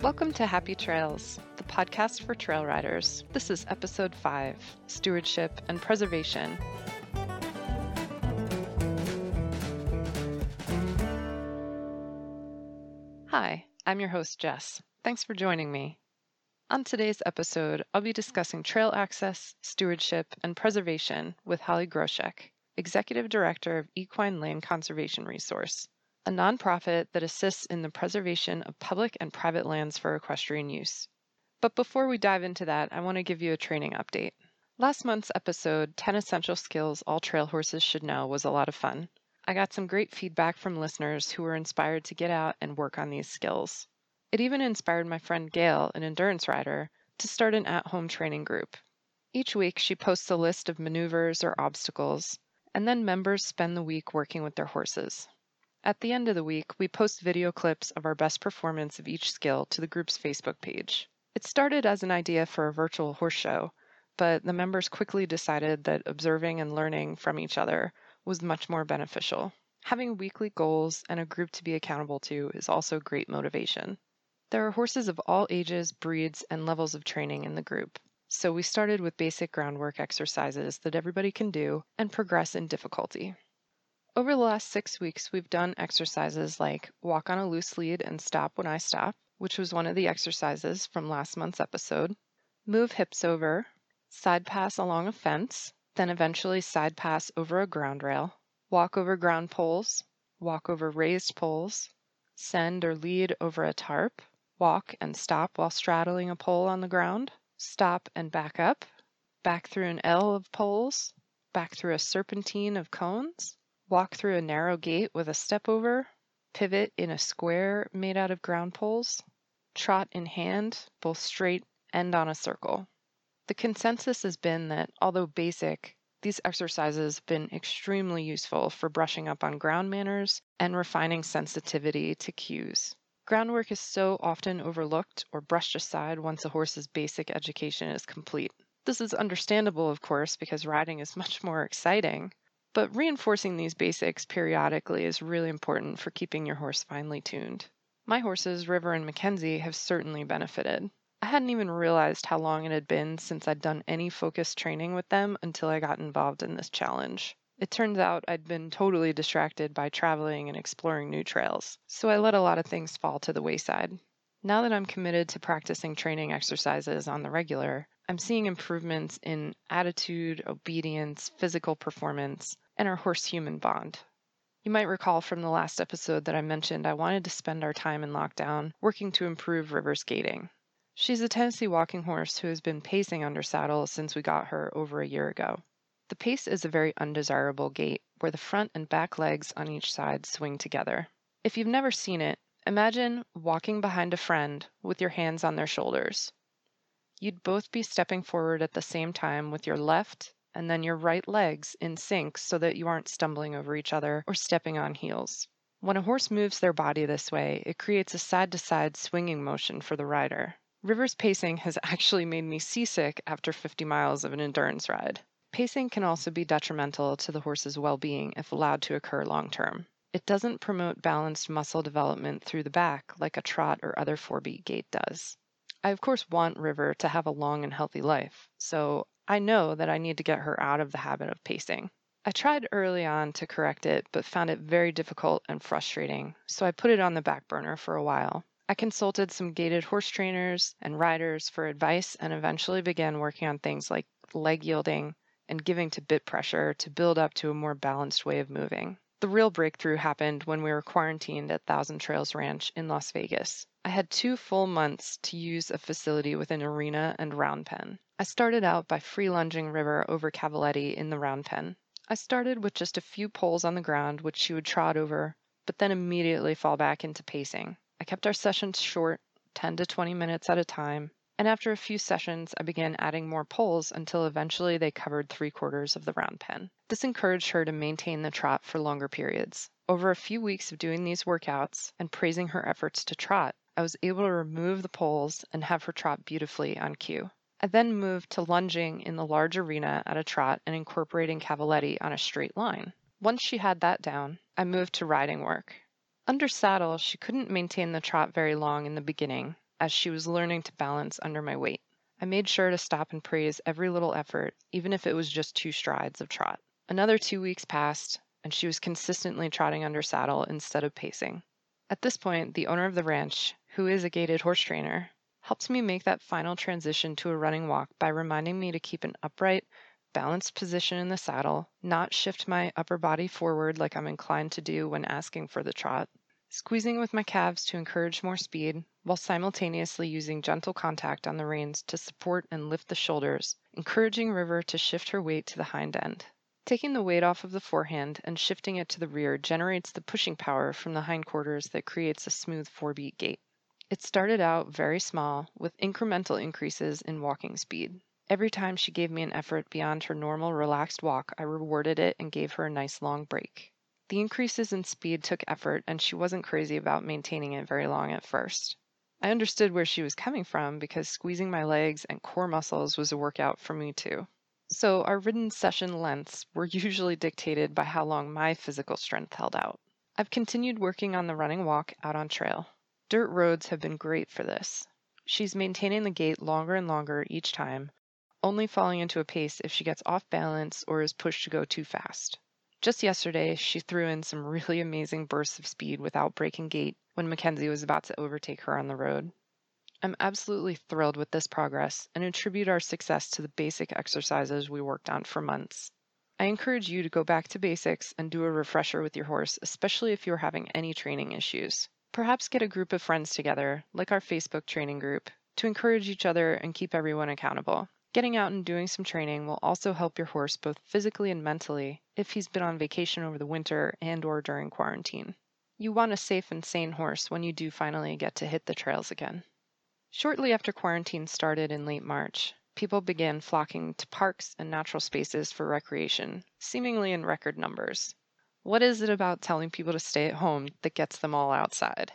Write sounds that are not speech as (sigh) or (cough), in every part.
Welcome to Happy Trails, the podcast for trail riders. This is episode 5 Stewardship and Preservation. Hi, I'm your host, Jess. Thanks for joining me. On today's episode, I'll be discussing trail access, stewardship, and preservation with Holly Groshek, Executive Director of Equine Land Conservation Resource, a nonprofit that assists in the preservation of public and private lands for equestrian use. But before we dive into that, I want to give you a training update. Last month's episode, 10 Essential Skills All Trail Horses Should Know, was a lot of fun. I got some great feedback from listeners who were inspired to get out and work on these skills. It even inspired my friend Gail, an endurance rider, to start an at home training group. Each week, she posts a list of maneuvers or obstacles, and then members spend the week working with their horses. At the end of the week, we post video clips of our best performance of each skill to the group's Facebook page. It started as an idea for a virtual horse show, but the members quickly decided that observing and learning from each other was much more beneficial. Having weekly goals and a group to be accountable to is also great motivation. There are horses of all ages, breeds, and levels of training in the group. So we started with basic groundwork exercises that everybody can do and progress in difficulty. Over the last six weeks, we've done exercises like walk on a loose lead and stop when I stop, which was one of the exercises from last month's episode, move hips over, side pass along a fence, then eventually side pass over a ground rail, walk over ground poles, walk over raised poles, send or lead over a tarp, walk and stop while straddling a pole on the ground, stop and back up, back through an L of poles, back through a serpentine of cones, walk through a narrow gate with a step over, pivot in a square made out of ground poles, trot in hand, both straight and on a circle. The consensus has been that, although basic, these exercises have been extremely useful for brushing up on ground manners and refining sensitivity to cues. Groundwork is so often overlooked or brushed aside once a horse's basic education is complete. This is understandable, of course, because riding is (laughs) much more exciting, but reinforcing these basics periodically is really important for keeping your horse finely tuned. My horses, River and Mackenzie, have certainly benefited. I hadn't even realized how long it had been since I'd done any focused training with them until I got involved in this challenge. It turns out I'd been totally distracted by traveling and exploring new trails, so I let a lot of things fall to the wayside. Now that I'm committed to practicing training exercises on the regular, I'm seeing improvements in attitude, obedience, physical performance, and our horse human bond. You might recall from the last episode that I mentioned I wanted to spend our time in lockdown working to improve River's gaiting. She's a Tennessee walking horse who has been pacing under saddle since we got her over a year ago. The pace is a very undesirable gait where the front and back legs on each side swing together. If you've never seen it, imagine walking behind a friend with your hands on their shoulders. You'd both be stepping forward at the same time with your left and then your right legs in sync so that you aren't stumbling over each other or stepping on heels. When a horse moves their body this way, it creates a side to side swinging motion for the rider. River's pacing has (laughs) actually made me seasick after 50 miles of an endurance ride. Pacing can also be detrimental to the horse's well being if allowed to occur long term. It doesn't promote balanced muscle development through the back like a trot or other four beat gait does. I, of course, want River to have a long and healthy life, so I know that I need to get her out of the habit of pacing. I tried early on to correct it, but found it very difficult and frustrating, so I put it on the back burner for a while. I consulted some gaited horse trainers and riders for advice and eventually began working on things like leg yielding and giving to bit pressure to build up to a more balanced way of moving. The real breakthrough happened when we were quarantined at Thousand Trails Ranch in Las Vegas. I had two full months to use a facility with an arena and round pen. I started out by free lunging River over Cavaletti in the round pen. I started with just a few poles on the ground, which she would trot over, but then immediately fall back into pacing. I kept our sessions short, 10 to 20 minutes at a time, and after a few sessions, I began adding more poles until eventually they covered three quarters of the round pen. This encouraged her to maintain the trot for longer periods. Over a few weeks of doing these workouts and praising her efforts to trot, I was able to remove the poles and have her trot beautifully on cue. I then moved to lunging in the large arena at a trot and incorporating cavaletti on a straight line. Once she had that down, I moved to riding work. Under saddle, she couldn't maintain the trot very long in the beginning, as she was learning to balance under my weight. I made sure to stop and praise every little effort, even if it was just two strides of trot. Another two weeks passed, and she was consistently trotting under saddle instead of pacing. At this point, the owner of the ranch, who is a gaited horse trainer, helped me make that final transition to a running walk by reminding me to keep an upright, balanced position in the saddle, not shift my upper body forward like I'm inclined to do when asking for the trot, squeezing with my calves to encourage more speed, while simultaneously using gentle contact on the reins to support and lift the shoulders, encouraging River to shift her weight to the hind end. Taking the weight off of the forehand and shifting it to the rear generates the pushing power from the hindquarters that creates a smooth four beat gait. It started out very small, with incremental increases in walking speed. Every time she gave me an effort beyond her normal relaxed walk, I rewarded it and gave her a nice long break. The increases in speed took effort, and she wasn't crazy about maintaining it very long at first. I understood where she was coming from because squeezing my legs and core muscles was a workout for me too. So, our ridden session lengths were (laughs) usually dictated by how long my physical strength held out. I've continued working on the running walk out on trail. Dirt roads have been great for this. She's maintaining the gait longer and longer each time, only falling into a pace if she gets off balance or is pushed to go too fast. Just yesterday, she threw in some (laughs) really amazing bursts of speed without breaking gait when Mackenzie was about to overtake her on the road. I'm absolutely thrilled with this progress and attribute our success to the basic exercises we worked on for months. I encourage you to go back to basics and do a refresher with your horse, especially if you're having any training issues. Perhaps get a group of friends together, like our Facebook training group, to encourage each other and keep everyone accountable. Getting out and doing some training will also help your horse both physically and mentally if he's been on vacation over the winter and or during quarantine. You want a safe and sane horse when you do finally get to hit the trails again. Shortly after quarantine started in late March, people began flocking to parks and natural spaces for recreation, seemingly in record numbers. What is it about telling people to stay at home that gets them all outside?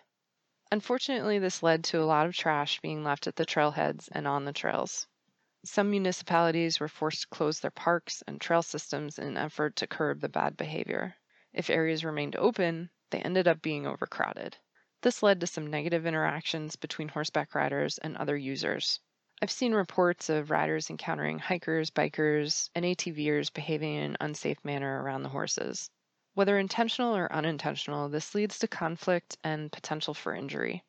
Unfortunately, this led to a lot of trash being left at the trailheads and on the trails. Some municipalities were forced to close their parks and trail systems in an effort to curb the bad behavior. If areas remained open, they ended up being overcrowded. This led to some negative interactions between horseback riders and other users. I've seen reports of riders encountering hikers, bikers, and ATVers behaving in an unsafe manner around the horses. Whether intentional or unintentional, this leads to conflict and potential for injury.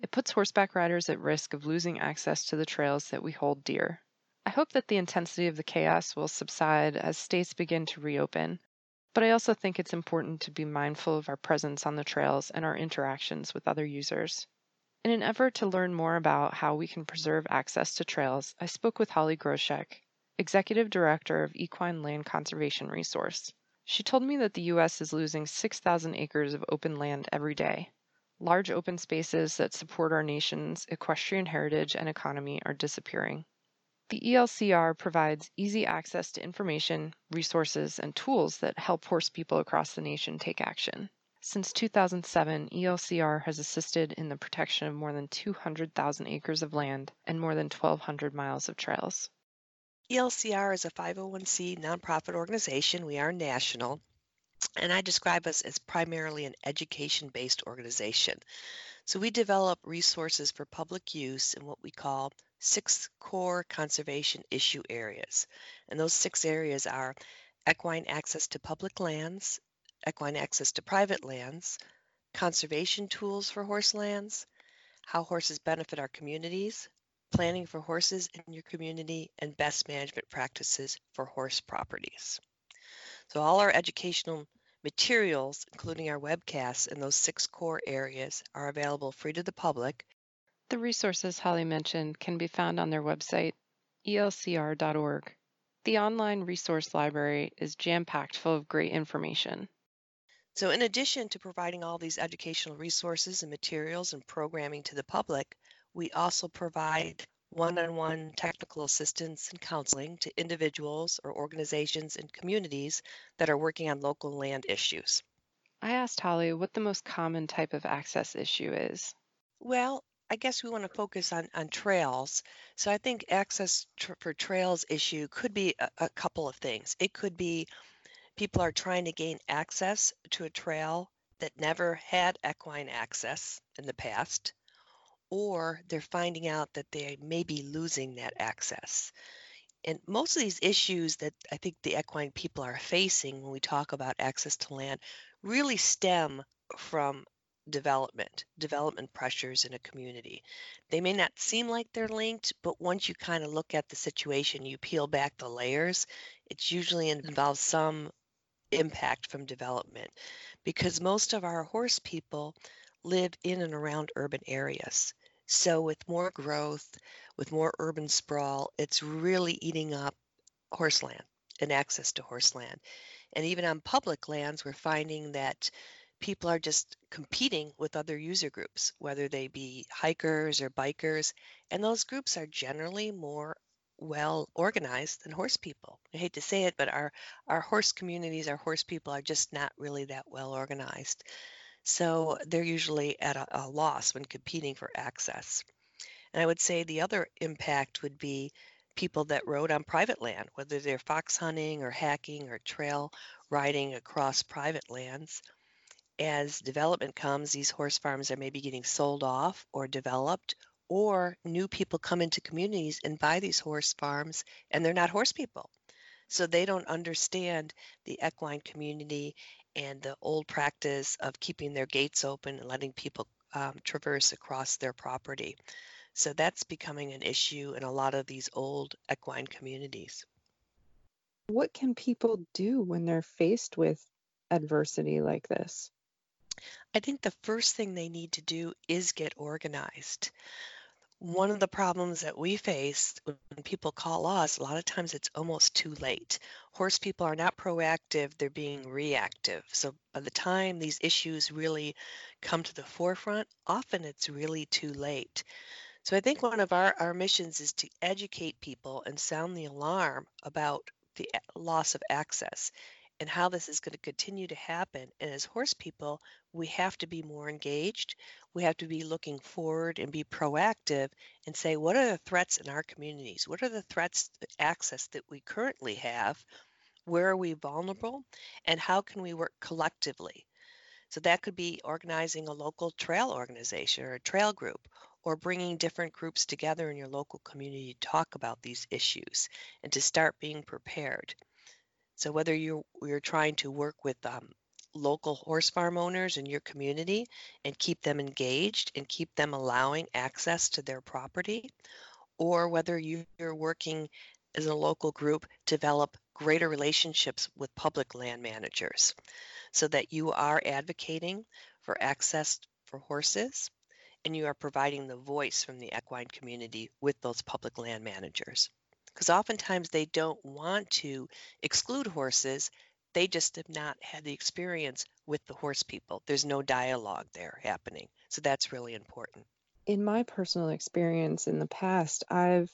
It puts horseback riders at risk of losing access to the trails that we hold dear. I hope that the intensity of the chaos will subside as states begin to reopen, but I also think it's important to be mindful of our presence on the trails and our interactions with other users. In an effort to learn more about how we can preserve access to trails, I spoke with Holly Groshek, Executive Director of Equine Land Conservation Resource. She told me that the U.S. is losing 6,000 acres of open land every day. Large open spaces that support our nation's equestrian heritage and economy are disappearing. The ELCR provides easy access to information, resources, and tools that help horse people across the nation take action. Since 2007, ELCR has assisted in the protection of more than 200,000 acres of land and more than 1,200 miles of trails. ELCR is a 501c nonprofit organization. We are national. And I describe us as primarily an education based organization. So we develop resources for public use in what we call six core conservation issue areas. And those six areas are equine access to public lands, equine access to private lands, conservation tools for horse lands, how horses benefit our communities, planning for horses in your community, and best management practices for horse properties. So all our educational materials, including our webcasts in those six core areas, are available free to the public. The resources Holly mentioned can be found on their website, elcr.org. The online resource library is jam packed full of great information. So, in addition to providing all these educational resources and materials and programming to the public, we also provide one-on-one technical assistance and counseling to individuals or organizations and communities that are working on local land issues. I asked Holly what the most common type of access issue is. Well, I guess we want to focus on, on trails. So I think access tr- for trails issue could be a, a couple of things. It could be people are trying to gain access to a trail that never had equine access in the past, or they're finding out that they may be losing that access. And most of these issues that I think the equine people are facing when we talk about access to land really stem from development, development pressures in a community. They may not seem like they're linked, but once you kind of look at the situation, you peel back the layers, it usually mm-hmm. involves some impact from development because most of our horse people live in and around urban areas. So with more growth, with more urban sprawl, it's really eating up horse land and access to horse land. And even on public lands, we're finding that people are just competing with other user groups, whether they be hikers or bikers, and those groups are generally more well organized than horse people. I hate to say it, but our our horse communities, our horse people are just not really that well organized. So they're usually at a, a loss when competing for access. And I would say the other impact would be people that rode on private land, whether they're fox hunting or hacking or trail riding across private lands. As development comes, these horse farms are maybe getting sold off or developed, or new people come into communities and buy these horse farms and they're not horse people. So they don't understand the equine community and the old practice of keeping their gates open and letting people um, traverse across their property. So that's becoming an issue in a lot of these old equine communities. What can people do when they're faced with adversity like this? I think the first thing they need to do is get organized one of mm-hmm. the problems that we face when people call us, a lot of times it's almost too late. Horse people are not proactive, they're being reactive. So by the time these issues really come to the forefront, often it's really too late. So I think one of our, our missions is to educate people and sound the alarm about the loss of access and how this is going to continue to happen. And as horse people, we have to be more engaged. We have to be looking forward and be proactive and say, what are the threats in our communities? What are the threats access that we currently have? Where are we vulnerable? And how can we work collectively? So that could be organizing a local trail organization or a trail group, or bringing different groups together in your local community to talk about these issues and to start being prepared. So whether you're, you're trying to work with um, local horse farm owners in your community and keep them engaged and keep them allowing access to their property, or whether you're working as a local group develop greater relationships with public land managers so that you are advocating for access for horses and you are providing the voice from the equine community with those public land managers because oftentimes they don't want to exclude horses. They just have not had the experience with the horse people. There's no dialogue there happening. So that's really important. In my personal experience in the past, I've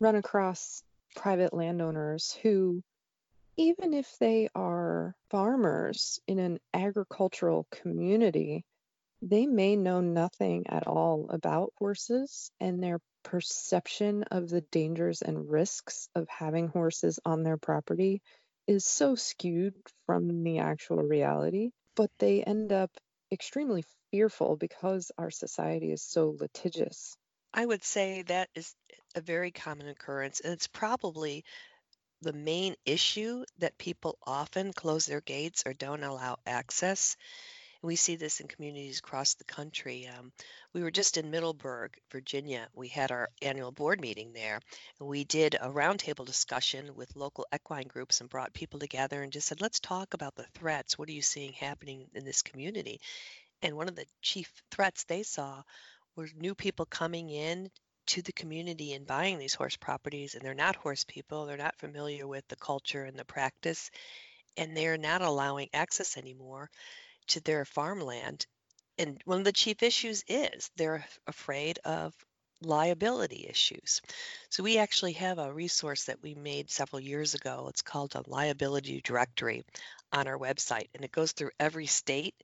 run across private landowners who, even if they are farmers in an agricultural community, they may know nothing at all about horses and their perception of the dangers and risks of having horses on their property is so skewed from the actual reality, but they end up extremely fearful because our society is so litigious. I would say that is a very common occurrence, and it's probably the main issue that people often close their gates or don't allow access we see this in communities across the country. Um, we were just in Middleburg, Virginia. We had our annual board meeting there. And we did a roundtable discussion with local equine groups and brought people together and just said, let's talk about the threats. What are you seeing happening in this community? And one of the chief threats they saw were new people coming in to the community and buying these horse properties and they're not horse people they're not familiar with the culture and the practice and they're not allowing access anymore to their farmland. And one of the chief issues is they're afraid of liability issues. So we actually have a resource that we made several years ago. It's called a liability directory on our website, and it goes through every state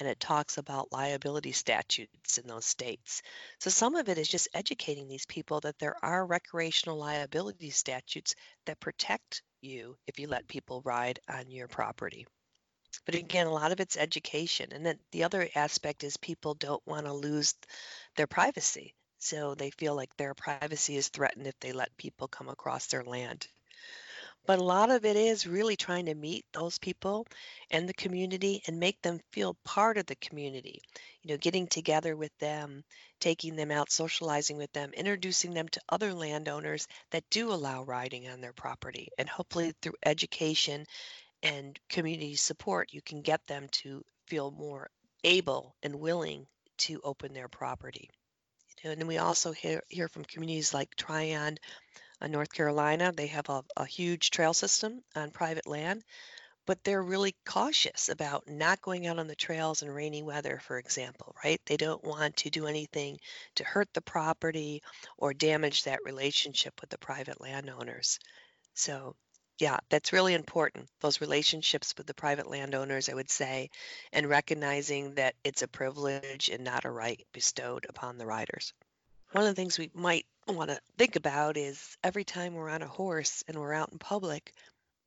and it talks about liability statutes in those states. So some of it is just educating these people that there are recreational liability statutes that protect you if you let people ride on your property. But again, a lot of it's education. And then the other aspect is people don't want to lose their privacy. So they feel like their privacy is threatened if they let people come across their land. But a lot of it is really trying to meet those people and the community and make them feel part of the community. You know, getting together with them, taking them out, socializing with them, introducing them to other landowners that do allow riding on their property. And hopefully through education and community support, you can get them to feel more able and willing to open their property. You know, and then we also hear, hear from communities like Tryon uh, North Carolina. They have a, a huge trail system on private land, but they're really cautious about not going out on the trails in rainy weather, for example, right? They don't want to do anything to hurt the property or damage that relationship with the private landowners. So, yeah, that's really important. Those relationships with the private landowners, I would say, and recognizing that it's a privilege and not a right bestowed upon the riders. One of the things we might want to think about is every time we're on a horse and we're out in public,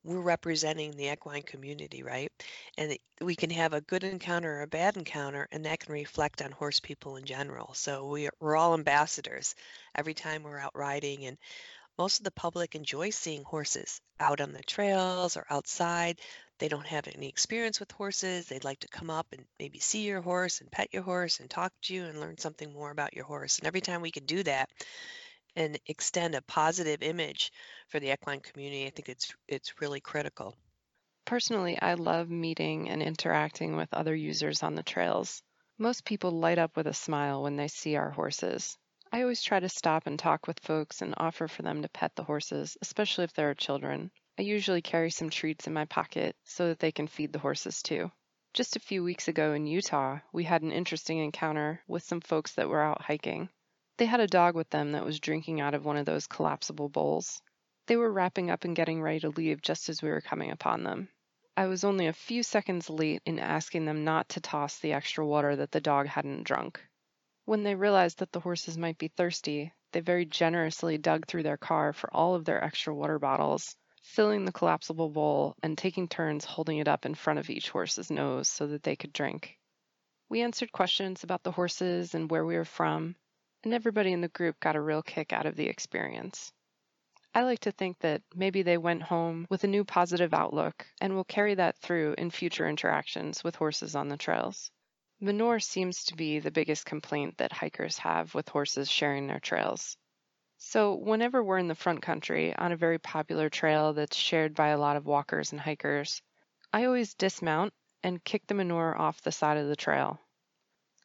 we're representing the equine community, right? And we can have a good encounter or a bad encounter, and that can reflect on horse people in general. So we are, all ambassadors every time we're out riding, and most of the public enjoy seeing horses out on the trails or outside. They don't have any experience with horses. They'd like to come up and maybe see your horse and pet your horse and talk to you and learn something more about your horse. And every time we can do that, and extend a positive image for the equine community, I think it's it's really critical. Personally, I love meeting and interacting with other users on the trails. Most people light up with a smile when they see our horses. I always try to stop and talk with folks and offer for them to pet the horses, especially if there are children. I usually carry some treats in my pocket so that they can feed the horses too. Just a few weeks ago in Utah, we had an interesting encounter with some folks that were out hiking. They had a dog with them that was drinking out of one of those collapsible bowls. They were wrapping up and getting ready to leave just as we were coming upon them. I was only a few seconds late in asking them not to toss the extra water that the dog hadn't drunk. When they realized that the horses might be thirsty, they very generously dug through their car for all of their extra water bottles, filling the collapsible bowl and taking turns holding it up in front of each horse's nose so that they could drink. We answered questions about the horses and where we were from, and everybody in the group got a real kick out of the experience. I like to think that maybe they went home with a new positive outlook and will carry that through in future interactions with horses on the trails. Manure seems to be the biggest complaint that hikers have with horses sharing their trails. So, whenever we're in the front country on a very popular trail that's shared by a lot of walkers and hikers, I always dismount and kick the manure off the side of the trail.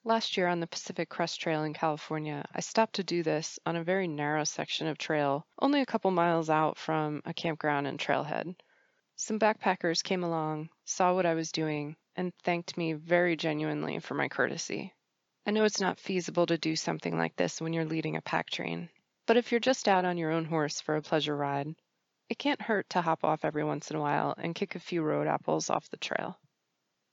Last year on the Pacific Crest Trail in California, I stopped to do this on a very narrow section of trail, only a couple miles out from a campground and trailhead. Some backpackers came along, saw what I was doing, and thanked me very genuinely for my courtesy. I know it's not feasible to do something like this when you're leading a pack train, but if you're just out on your own horse for a pleasure ride, it can't hurt to hop off every once in a while and kick a few road apples off the trail.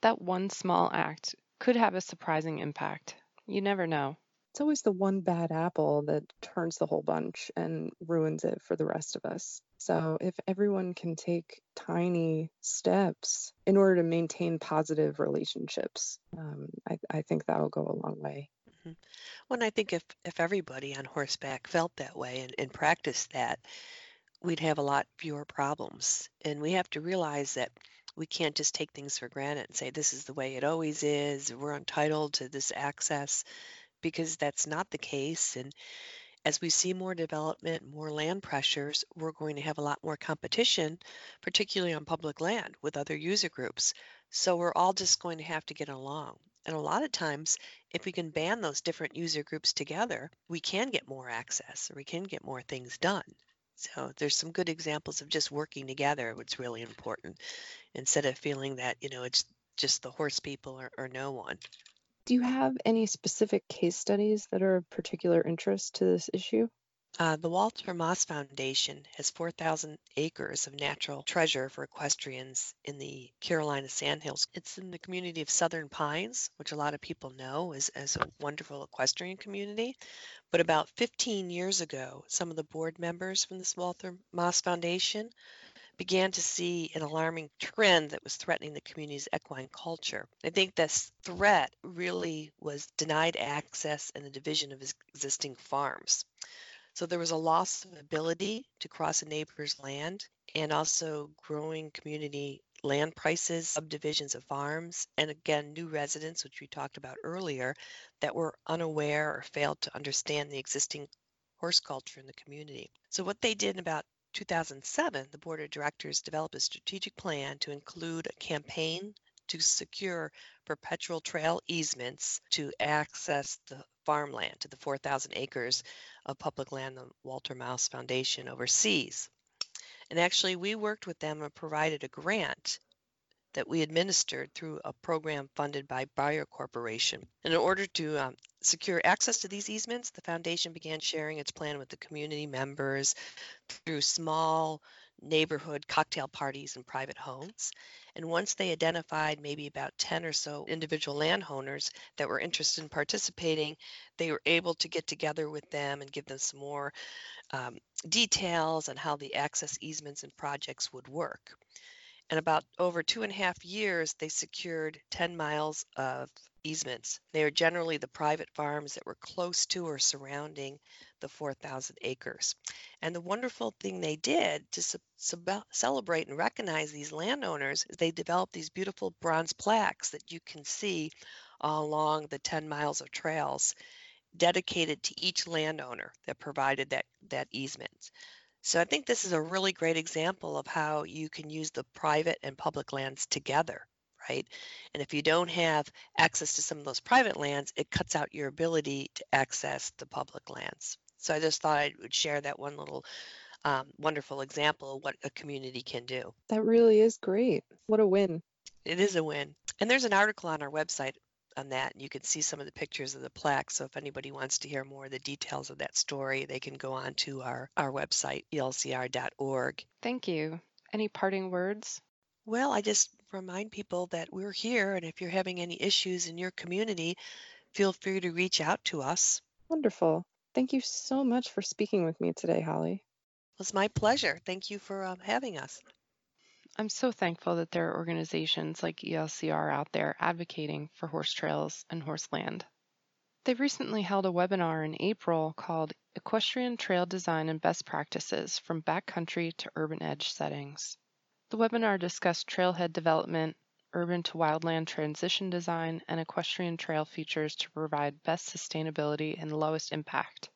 That one small act could have a surprising impact. You never know. It's always the one bad apple that turns the whole bunch and ruins it for the rest of us. So, if everyone can take tiny steps in order to maintain positive relationships, um, I, I, think that'll go a long way. Mm-hmm. Well, I think if, if everybody on horseback felt that way and, and practiced that, we'd have a lot fewer problems. And we have to realize that we can't just take things for granted and say this is the way it always is, we're entitled to this access, because that's not the case. And as we see more development, more land pressures, we're going to have a lot more competition, particularly on public land with other user groups. So we're all just going to have to get along. And a lot of times, if we can band those different user groups together, we can get more access or we can get more things done. So there's some good examples of just working together, what's really important, instead of feeling that, you know, it's just the horse people or, or no one. Do you have any specific case studies that are of particular interest to this issue? Uh, the Walthour-Moss Foundation has 4,000 acres of natural treasure for equestrians in the Carolina Sandhills. It's in the community of Southern Pines, which a lot of people know as, as a wonderful equestrian community. But about 15 years ago, some of the board members from this Walter Moss Foundation began to see an alarming trend that was threatening the community's equine culture. I think this threat really was denied access and the division of existing farms. So there was a loss of ability to cross a neighbor's land and also growing community land prices, subdivisions of farms, and again, new residents, which we talked about earlier, that were unaware or failed to understand the existing horse culture in the community. So what they did in about 2007, the board of directors developed a strategic plan to include a campaign to secure perpetual trail easements to access the farmland to the 4,000 acres of public land the Walthour-Moss Foundation oversees. And actually, we worked with them and provided a grant that we administered through a program funded by Bayer Corporation. In order to um, secure access to these easements, the foundation began sharing its plan with the community members through small neighborhood cocktail parties and private homes. And once they identified maybe about 10 or so individual landowners that were interested in participating, they were able to get together with them and give them some more um, details on how the access easements and projects would work. And about over two and a half years, they secured 10 miles of easements. They are generally the private farms that were close to or surrounding the 4,000 acres. And the wonderful thing they did to celebrate and recognize these landowners is they developed these beautiful bronze plaques that you can see along the 10 miles of trails dedicated to each landowner that provided that, that easement. So I think this is a really great example of how you can use the private and public lands together right? And if you don't have access to some of those private lands, it cuts out your ability to access the public lands. So I just thought I would share that one little um, wonderful example of what a community can do. That really is great. What a win. It is a win. And there's an article on our website on that, and you can see some of the pictures of the plaque. So if anybody wants to hear more of the details of that story, they can go on to our, our website, elcr.org. Thank you. Any parting words? Well, I just remind people that we're here, and if you're having any issues in your community, feel free to reach out to us. Wonderful. Thank you so much for speaking with me today, Holly. It was my pleasure. Thank you for um, having us. I'm so thankful that there are organizations like ELCR out there advocating for horse trails and horse land. They recently held a webinar in April called Equestrian Trail Design and Best Practices from Backcountry to Urban Edge Settings. The webinar discussed trailhead development, urban to wildland transition design, and equestrian trail features to provide best sustainability and lowest impact.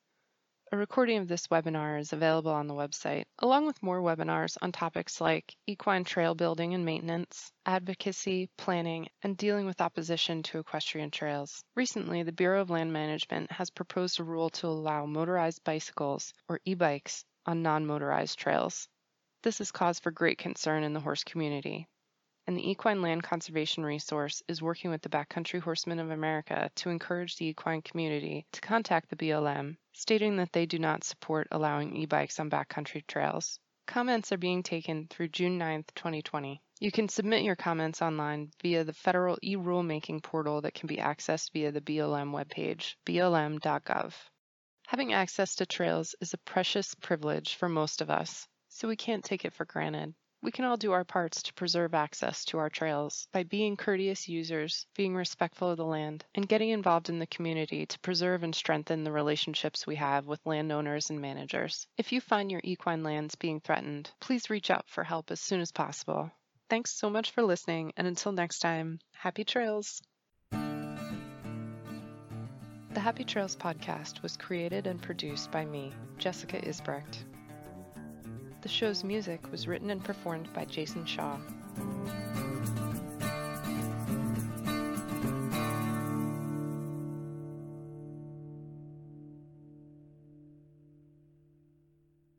A recording of this webinar is available on the website, along with more webinars on topics like equine trail building and maintenance, advocacy, planning, and dealing with opposition to equestrian trails. Recently, the Bureau of Land Management has proposed a rule to allow motorized bicycles, or e-bikes, on non-motorized trails. This has caused for great concern in the horse community, and the Equine Land Conservation Resource is working with the Backcountry Horsemen of America to encourage the equine community to contact the BLM, stating that they do not support allowing e-bikes on backcountry trails. Comments are being taken through June 9, 2020. You can submit your comments online via the federal e-rulemaking portal that can be accessed via the BLM webpage, blm.gov. Having access to trails is a precious privilege for most of us, so we can't take it for granted. We can all do our parts to preserve access to our trails by being courteous users, being respectful of the land, and getting involved in the community to preserve and strengthen the relationships we have with landowners and managers. If you find your equine lands being threatened, please reach out for help as soon as possible. Thanks so much for listening, and until next time, happy trails! The Happy Trails podcast was created and produced by me, Jessica Isbrecht. The show's music was written and performed by Jason Shaw.